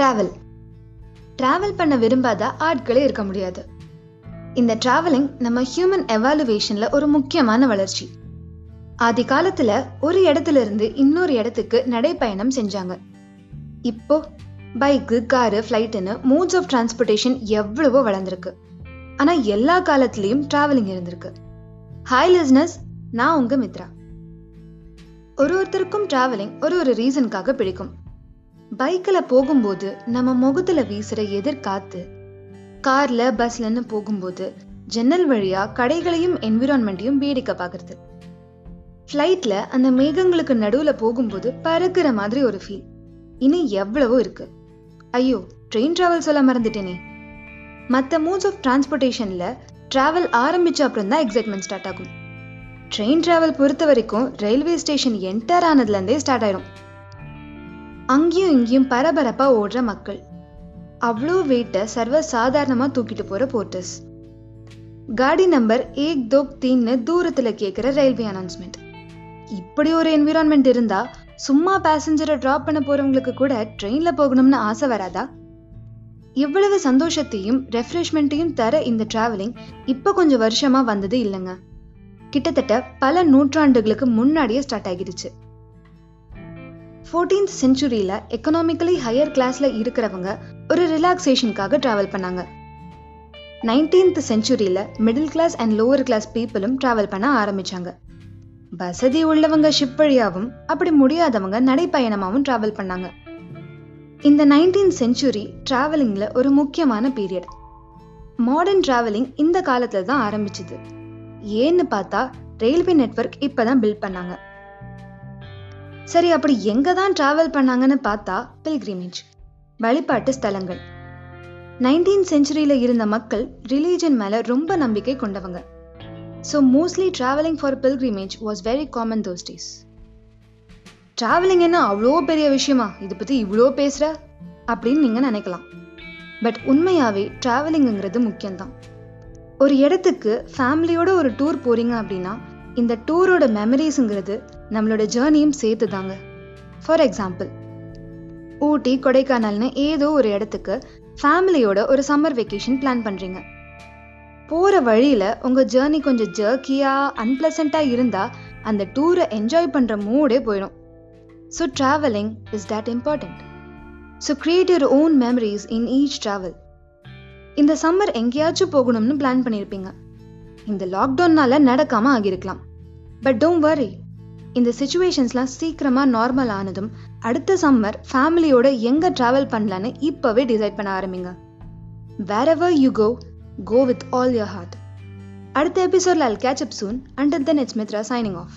Travel travel பண்ண விரும்பாத ஆட்களே இருக்க முடியாது. இந்த ட்ராவலிங் நம்ம ஹியூமன் எவாலுவேஷனில் ஒரு முக்கியமான வளர்ச்சி. ஆதி காலத்தில் ஒரு இடத்துல இருந்து இன்னொரு இடத்துக்கு நடைப்பயணம் செஞ்சாங்க. இப்போ பைக்கு காரு ஃப்ளைட்டுன்னு மோட்ஸ் ஆஃப் டிரான்ஸ்போர்ட்டேஷன் எவ்வளவோ வளர்ந்துருக்கு. ஆனால் எல்லா காலத்துலேயும் ட்ராவலிங் இருந்திருக்கு. ஹாய் லிஸ்னஸ் நான் உங்கள் மித்ரா. ஒரு ஒருத்தருக்கும் ட்ராவலிங் ஒரு ஒரு ரீசனுக்காக பிடிக்கும். பைக்கில் போகும்போது நம்ம முகத்தில் வீசுகிற எதிர்காத்து காரில் பஸ்லன்னு போகும்போது ஜன்னல் வழியாக கடைகளையும் என்விரான்மெண்ட்டையும் வேடிக்கை பார்க்கறது. ஃப்ளைட்டில் அந்த மேகங்களுக்கு நடுவில் போகும்போது பறக்கிற மாதிரி ஒரு ஃபீல் இனி எவ்வளவோ இருக்கு. ஐயோ ட்ரெயின் ட்ராவல் சொல்ல மறந்துட்டேனே. மற்ற மோட்ஸ் ஆஃப் டிரான்ஸ்போர்ட்டேஷன்ல ட்ராவல் ஆரம்பிச்ச அப்புறம் தான் எக்ஸைட்மெண்ட் ஸ்டார்ட் ஆகும். ட்ரெயின் ட்ராவல் பொறுத்த வரைக்கும் ரயில்வே ஸ்டேஷன் என்டர் ஆனதுலேருந்தே ஸ்டார்ட் ஆயிரும். அங்கேயும் இங்கேயும் பரபரப்பா ஓடுற மக்கள். அவ்வளோ வெயிட்டை சர்வ சாதாரணமா தூக்கிட்டு போற போர்ட்டர்ஸ் காடி நம்பர் ஏக் தோக் தீன்னு தூரத்துல கேட்குற ரயில்வே அனௌன்ஸ்மெண்ட் இப்படி ஒரு என்விரான்மெண்ட் இருந்தா சும்மா பேசஞ்சரை டிராப் பண்ண போறவங்களுக்கு கூட ட்ரெயின்ல போகணும்னு ஆசை வராதா? இவ்வளவு சந்தோஷத்தையும் ரெஃப்ரெஷ்மெண்ட்டையும் தர இந்த டிராவலிங் இப்போ கொஞ்சம் வருஷமா வந்தது இல்லைங்க. கிட்டத்தட்ட பல நூற்றாண்டுகளுக்கு முன்னாடியே ஸ்டார்ட் ஆகிடுச்சு. ஃபோர்டீன்த் செஞ்சுரியில எக்கனாமிக்கலி ஹையர் கிளாஸ்ல இருக்கிறவங்க ஒரு ரிலாக்ஸேஷனுக்காக டிராவல் பண்ணாங்க. Nineteenth செஞ்சுரியில middle class and lower class பீப்புளும் travel பண்ண ஆரம்பிச்சாங்க. வசதி உள்ளவங்க ஷிப் வழியாகவும் அப்படி முடியாதவங்க நடைப்பயணமாகவும் டிராவல் பண்ணாங்க. இந்த நைன்டீன்த் செஞ்சுரி ட்ராவலிங்கில் ஒரு முக்கியமான பீரியட் மாடர்ன் டிராவலிங் இந்த காலத்தில் தான் ஆரம்பிச்சது. ஏன்னு பார்த்தா ரயில்வே நெட்வொர்க் இப்பதான் பில்ட் பண்ணாங்க. சரி அப்படி எங்க தான் டிராவல் பண்ணாங்கன்னு பார்த்தா பில்கிரிமேஜ் வழிபாட்டு ஸ்தலங்கள். நைன்டீன் செஞ்சுரியில இருந்த மக்கள் ரிலீஜன் மேலே ரொம்ப நம்பிக்கை கொண்டவங்க. So mostly travelling for pilgrimage was very common those days travelling என்ன அவ்வளோ பெரிய விஷயமா? இதை பற்றி இவ்வளோ பேசுகிற அப்படின்னு நீங்கள் நினைக்கலாம். பட் உண்மையாகவே ட்ராவலிங்குங்கிறது முக்கியம்தான். ஒரு இடத்துக்கு ஃபேமிலியோட ஒரு டூர் போகிறீங்க அப்படின்னா இந்த டூரோட மெமரிஸுங்கிறது நம்மளோட ஜேர்னியும் சேர்த்து தாங்க ஃபார் எக்ஸாம்பிள் ஊட்டி கொடைக்கானல்னு ஏதோ ஒரு இடத்துக்கு ஃபேமிலியோட ஒரு சம்மர் வெக்கேஷன் பிளான் பண்ணுறீங்க போகிற வழியில் உங்கள் ஜேர்னி கொஞ்சம் ஜர்க்கியாக அன்பிளசண்ட்டாக இருந்தால் அந்த டூரை என்ஜாய் பண்ணுற மூடே போயிடும். So travelling is that important so create your own memories in each travel இந்த சம்மர் எங்கேயாச்சும் போகணும்னு பிளான் பண்ணியிருப்பீங்க இந்த லாக்டவுன்னால நடக்காம ஆகியிருக்கலாம். பட் டோன்ட் வரி இந்த சுச்சுவேஷன்ஸ்லாம் சீக்கிரமாக நார்மல் ஆனதும் அடுத்த சம்மர் ஃபேமிலியோட எங்கே ட்ராவல் பண்ணலான்னு இப்போவே டிசைட் பண்ண ஆரம்பிங்க. Wherever you go go with all your heart அடுத்த எபிசோட்ல I'll catch up soon until it's Mitra signing off